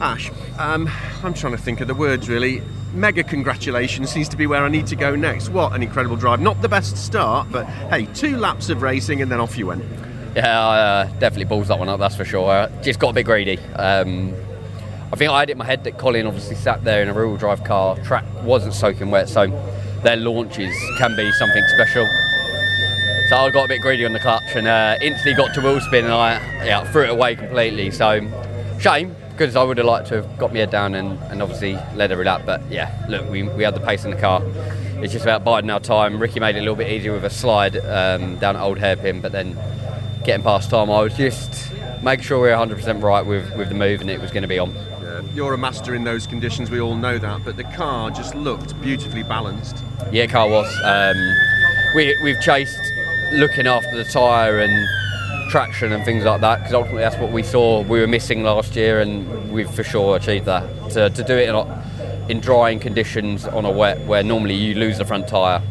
Ash, um, I'm trying to think of the words really. Mega congratulations seems to be where I need to go next. What an incredible drive. Not the best start, but hey, two laps of racing and then off you went. Yeah, I uh, definitely balls that one up, that's for sure. Uh, just got a bit greedy. Um, I think I had it in my head that Colin obviously sat there in a rear-wheel drive car. Track wasn't soaking wet, so their launches can be something special. So I got a bit greedy on the clutch and uh, instantly got to wheel spin and I yeah, threw it away completely. So shame because I would have liked to have got my head down and, and obviously led every lap. But yeah, look, we, we had the pace in the car. It's just about biding our time. Ricky made it a little bit easier with a slide um, down at Old Hairpin, but then getting past Tom, I was just making sure we were 100% right with, with the move and it was going to be on. Yeah, you're a master in those conditions, we all know that, but the car just looked beautifully balanced. Yeah, car was. Um, we, we've chased looking after the tyre and traction and things like that because ultimately that's what we saw we were missing last year and we've for sure achieved that. To, to do it in, a, in drying conditions on a wet where normally you lose the front tyre,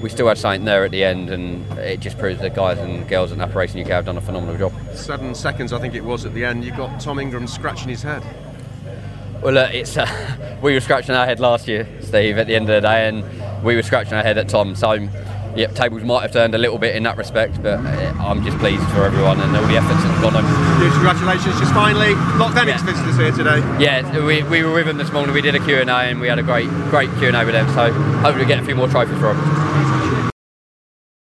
we still had something there at the end and it just proves that guys and girls at Napa Racing UK have done a phenomenal job. Seven seconds I think it was at the end, you got Tom Ingram scratching his head. Well, look, it's uh, we were scratching our head last year, Steve, at the end of the day, and we were scratching our head at Tom. So yep, tables might have turned a little bit in that respect, but uh, I'm just pleased for everyone and all the efforts that have gone on. Huge congratulations, just finally, lot of Yeah. visitors here today. Yeah, we, we were with them this morning. We did a Q&A and we had a great great Q&A with them. So hopefully we get a few more trophies for them.